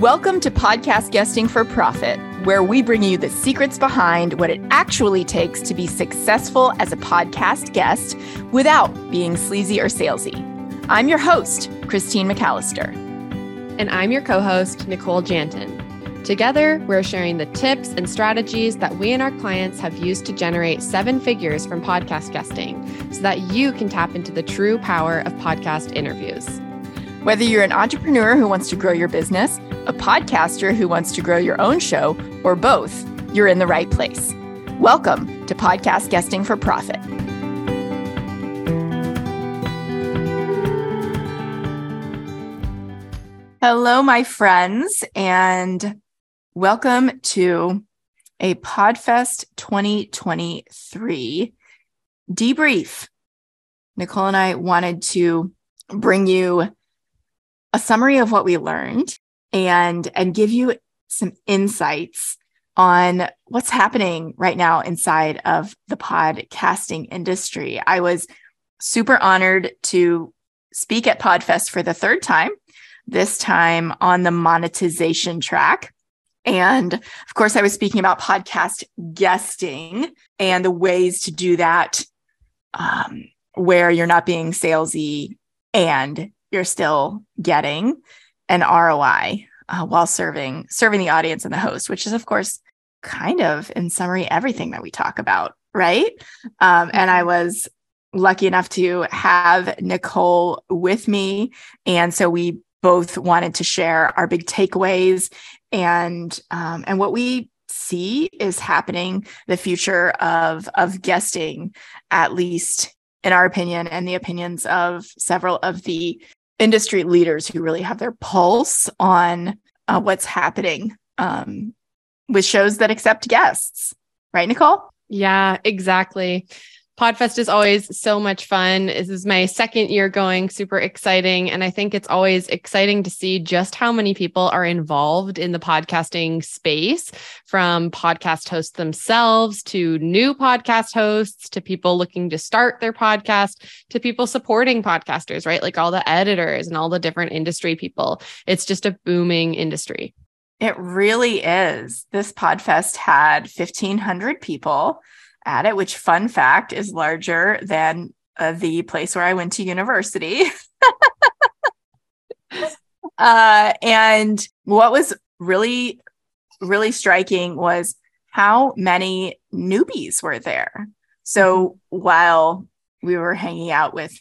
Welcome to Podcast Guesting for Profit, where we bring you the secrets behind what it actually takes to be successful as a podcast guest without being sleazy or salesy. I'm your host, Christine McAllister. And I'm your co host, Nicole Janton. Together, we're sharing the tips and strategies that we and our clients have used to generate seven figures from podcast guesting so that you can tap into the true power of podcast interviews. Whether you're an entrepreneur who wants to grow your business, a podcaster who wants to grow your own show, or both, you're in the right place. Welcome to Podcast Guesting for Profit. Hello, my friends, and welcome to a Podfest 2023 debrief. Nicole and I wanted to bring you a summary of what we learned and and give you some insights on what's happening right now inside of the podcasting industry. I was super honored to speak at Podfest for the third time, this time on the monetization track. And of course, I was speaking about podcast guesting and the ways to do that um, where you're not being salesy and you're still getting an ROI uh, while serving serving the audience and the host, which is of course kind of in summary everything that we talk about, right? Um, and I was lucky enough to have Nicole with me, and so we both wanted to share our big takeaways and um, and what we see is happening the future of of guesting at least in our opinion and the opinions of several of the industry leaders who really have their pulse on uh, what's happening um, with shows that accept guests. Right, Nicole? Yeah, exactly. Podfest is always so much fun. This is my second year going, super exciting. And I think it's always exciting to see just how many people are involved in the podcasting space from podcast hosts themselves to new podcast hosts to people looking to start their podcast to people supporting podcasters, right? Like all the editors and all the different industry people. It's just a booming industry. It really is. This Podfest had 1,500 people at it, which fun fact is larger than uh, the place where I went to university. uh, and what was really, really striking was how many newbies were there. So while we were hanging out with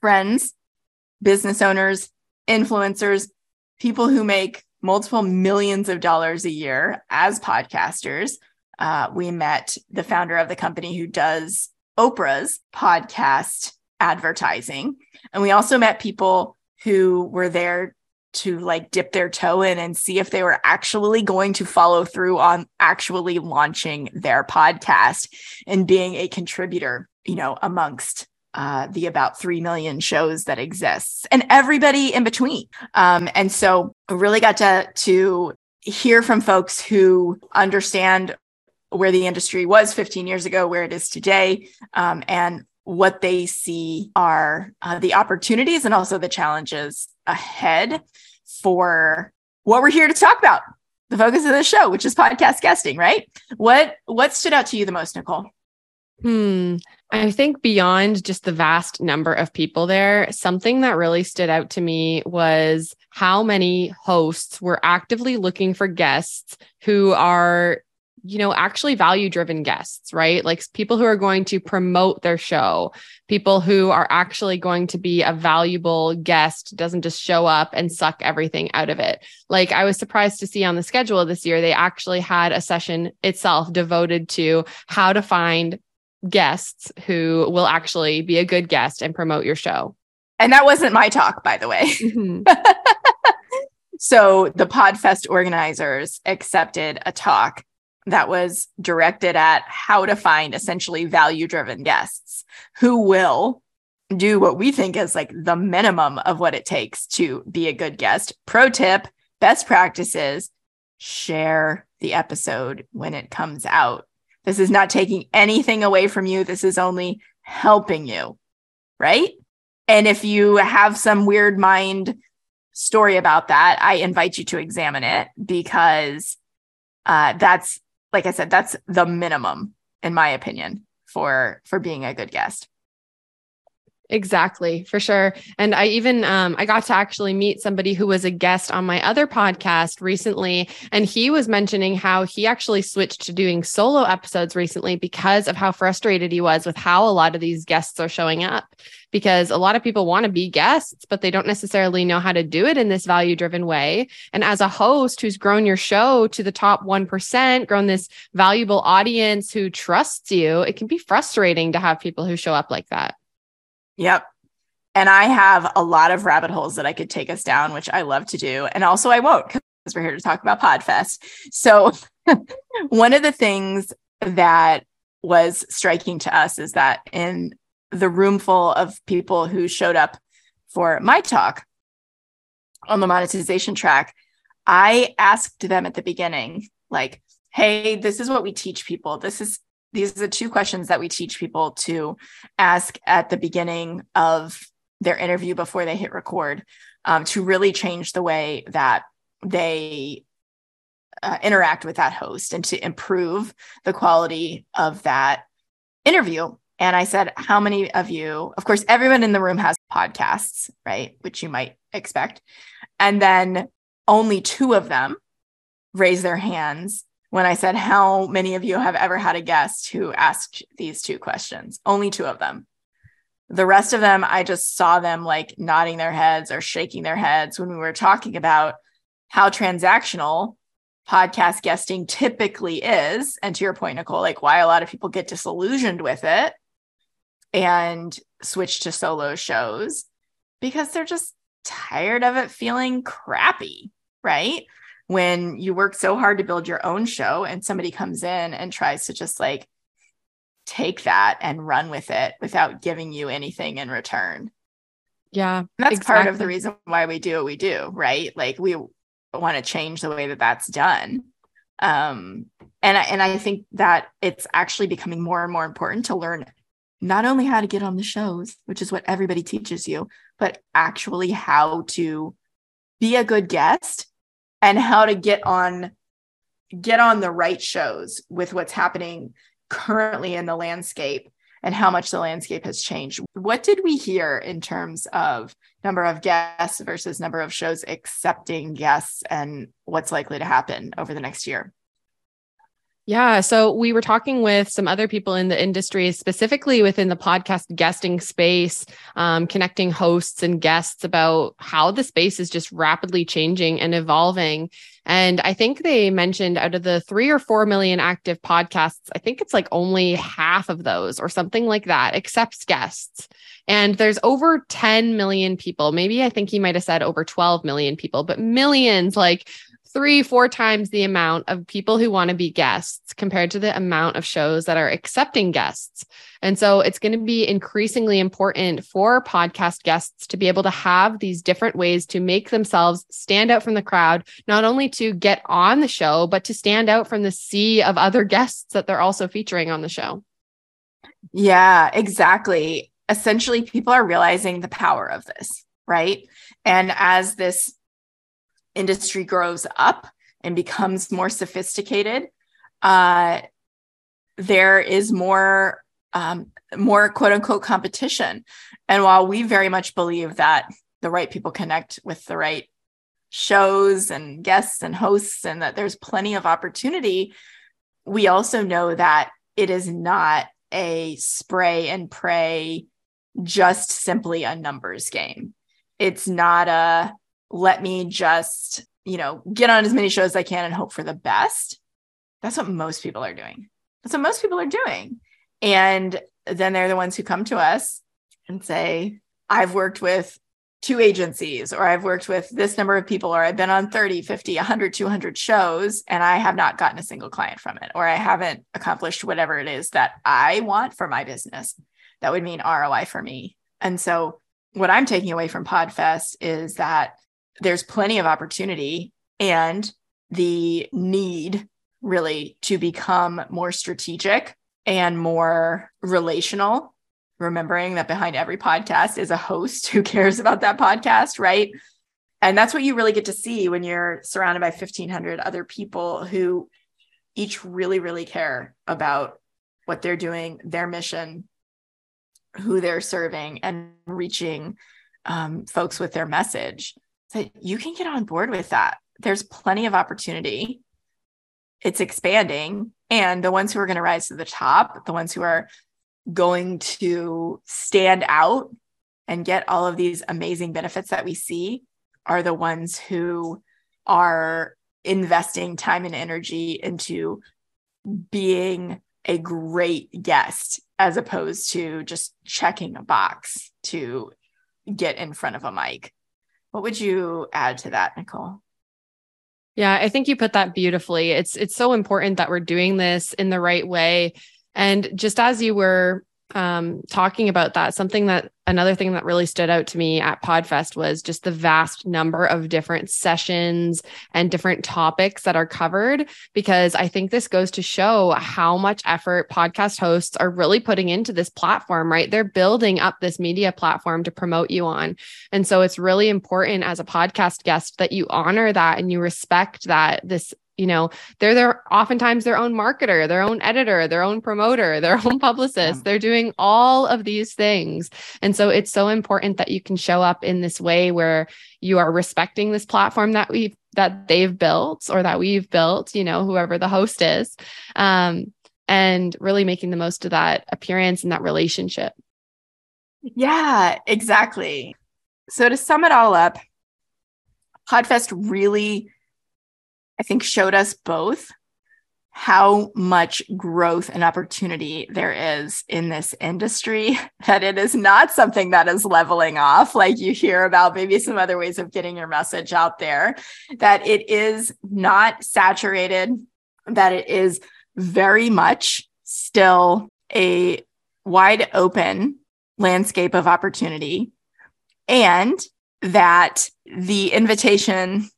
friends, business owners, influencers, people who make multiple millions of dollars a year as podcasters, uh, we met the founder of the company who does Oprah's podcast advertising. And we also met people who were there to like dip their toe in and see if they were actually going to follow through on actually launching their podcast and being a contributor, you know, amongst uh, the about 3 million shows that exists and everybody in between. Um, and so I really got to, to hear from folks who understand where the industry was 15 years ago, where it is today, um, and what they see are uh, the opportunities and also the challenges ahead for what we're here to talk about the focus of the show which is podcast guesting right? What what stood out to you the most nicole? Hmm. I think beyond just the vast number of people there something that really stood out to me was how many hosts were actively looking for guests who are you know, actually value driven guests, right? Like people who are going to promote their show, people who are actually going to be a valuable guest, doesn't just show up and suck everything out of it. Like I was surprised to see on the schedule this year, they actually had a session itself devoted to how to find guests who will actually be a good guest and promote your show. And that wasn't my talk, by the way. Mm-hmm. so the Podfest organizers accepted a talk that was directed at how to find essentially value driven guests who will do what we think is like the minimum of what it takes to be a good guest. Pro tip, best practices, share the episode when it comes out. This is not taking anything away from you. This is only helping you, right? And if you have some weird mind story about that, I invite you to examine it because uh, that's, like I said, that's the minimum, in my opinion, for for being a good guest. Exactly, for sure. And I even um, I got to actually meet somebody who was a guest on my other podcast recently, and he was mentioning how he actually switched to doing solo episodes recently because of how frustrated he was with how a lot of these guests are showing up. Because a lot of people want to be guests, but they don't necessarily know how to do it in this value driven way. And as a host who's grown your show to the top 1%, grown this valuable audience who trusts you, it can be frustrating to have people who show up like that. Yep. And I have a lot of rabbit holes that I could take us down, which I love to do. And also, I won't because we're here to talk about PodFest. So, one of the things that was striking to us is that in the room full of people who showed up for my talk on the monetization track, I asked them at the beginning, like, hey, this is what we teach people. This is these are the two questions that we teach people to ask at the beginning of their interview before they hit record um, to really change the way that they uh, interact with that host and to improve the quality of that interview. And I said, How many of you, of course, everyone in the room has podcasts, right? Which you might expect. And then only two of them raise their hands when I said, How many of you have ever had a guest who asked these two questions? Only two of them. The rest of them, I just saw them like nodding their heads or shaking their heads when we were talking about how transactional podcast guesting typically is. And to your point, Nicole, like why a lot of people get disillusioned with it and switch to solo shows because they're just tired of it feeling crappy, right? When you work so hard to build your own show and somebody comes in and tries to just like take that and run with it without giving you anything in return. Yeah. And that's exactly. part of the reason why we do what we do, right? Like we want to change the way that that's done. Um and I, and I think that it's actually becoming more and more important to learn not only how to get on the shows, which is what everybody teaches you, but actually how to be a good guest and how to get on get on the right shows with what's happening currently in the landscape and how much the landscape has changed. What did we hear in terms of number of guests versus number of shows accepting guests and what's likely to happen over the next year? Yeah. So we were talking with some other people in the industry, specifically within the podcast guesting space, um, connecting hosts and guests about how the space is just rapidly changing and evolving. And I think they mentioned out of the three or four million active podcasts, I think it's like only half of those or something like that accepts guests. And there's over 10 million people. Maybe I think he might have said over 12 million people, but millions like three, four times the amount of people who want to be guests compared to the amount of shows that are accepting guests. And so it's going to be increasingly important for podcast guests to be able to have these different ways to make themselves stand out from the crowd, not only to get on the show, but to stand out from the sea of other guests that they're also featuring on the show. Yeah, exactly. Essentially, people are realizing the power of this, right? And as this industry grows up and becomes more sophisticated, uh, there is more um, more quote unquote competition. And while we very much believe that the right people connect with the right shows and guests and hosts, and that there's plenty of opportunity, we also know that it is not a spray and pray, just simply a numbers game. It's not a let me just, you know, get on as many shows as I can and hope for the best. That's what most people are doing. That's what most people are doing. And then they're the ones who come to us and say, I've worked with two agencies, or I've worked with this number of people, or I've been on 30, 50, 100, 200 shows, and I have not gotten a single client from it, or I haven't accomplished whatever it is that I want for my business. That would mean ROI for me. And so, what I'm taking away from PodFest is that there's plenty of opportunity and the need really to become more strategic and more relational remembering that behind every podcast is a host who cares about that podcast right And that's what you really get to see when you're surrounded by 1,500 other people who each really, really care about what they're doing, their mission, who they're serving, and reaching um, folks with their message. So you can get on board with that. There's plenty of opportunity. It's expanding. And the ones who are going to rise to the top, the ones who are going to stand out and get all of these amazing benefits that we see are the ones who are investing time and energy into being a great guest as opposed to just checking a box to get in front of a mic. What would you add to that, Nicole? Yeah, I think you put that beautifully. It's it's so important that we're doing this in the right way. And just as you were um, talking about that, something that another thing that really stood out to me at Podfest was just the vast number of different sessions and different topics that are covered. Because I think this goes to show how much effort podcast hosts are really putting into this platform, right? They're building up this media platform to promote you on. And so it's really important as a podcast guest that you honor that and you respect that this you know they're their oftentimes their own marketer their own editor their own promoter their own publicist. Yeah. they're doing all of these things. And so it's so important that you can show up in this way where you are respecting this platform that we've that they've built or that we've built you know whoever the host is um, and really making the most of that appearance and that relationship. Yeah exactly. So to sum it all up podfest really I think showed us both how much growth and opportunity there is in this industry, that it is not something that is leveling off, like you hear about maybe some other ways of getting your message out there, that it is not saturated, that it is very much still a wide open landscape of opportunity, and that the invitation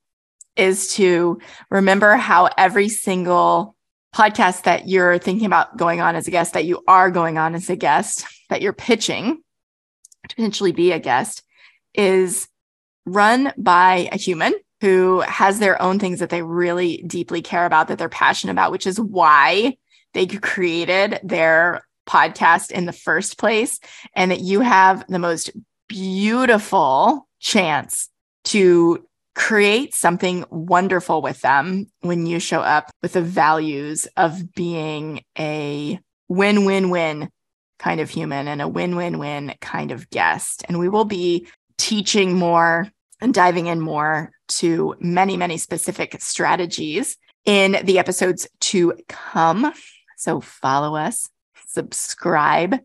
is to remember how every single podcast that you're thinking about going on as a guest, that you are going on as a guest, that you're pitching to potentially be a guest, is run by a human who has their own things that they really deeply care about, that they're passionate about, which is why they created their podcast in the first place. And that you have the most beautiful chance to create something wonderful with them when you show up with the values of being a win win win kind of human and a win win win kind of guest. And we will be teaching more and diving in more to many, many specific strategies in the episodes to come. So follow us, subscribe,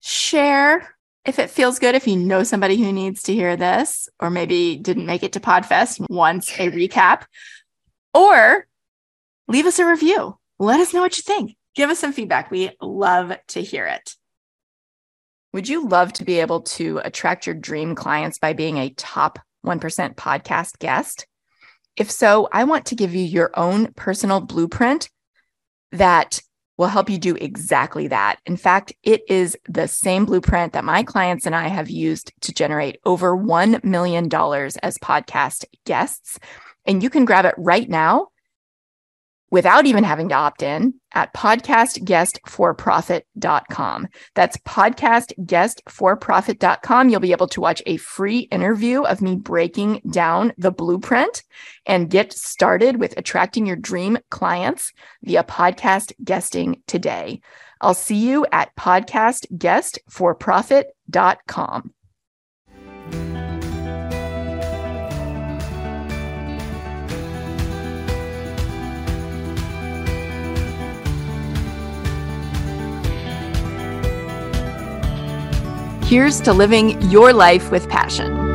share if it feels good, if you know somebody who needs to hear this, or maybe didn't make it to PodFest, wants a recap, or leave us a review. Let us know what you think. Give us some feedback. We love to hear it. Would you love to be able to attract your dream clients by being a top 1% podcast guest? If so, I want to give you your own personal blueprint that will help you do exactly that. In fact, it is the same blueprint that my clients and I have used to generate over $1 million as podcast guests. And you can grab it right now without even having to opt in at podcastguestforprofit.com. That's podcastguestforprofit.com. You'll be able to watch a free interview of me breaking down the blueprint and get started with attracting your dream clients via podcast guesting today. I'll see you at podcastguestforprofit.com. Here's to living your life with passion.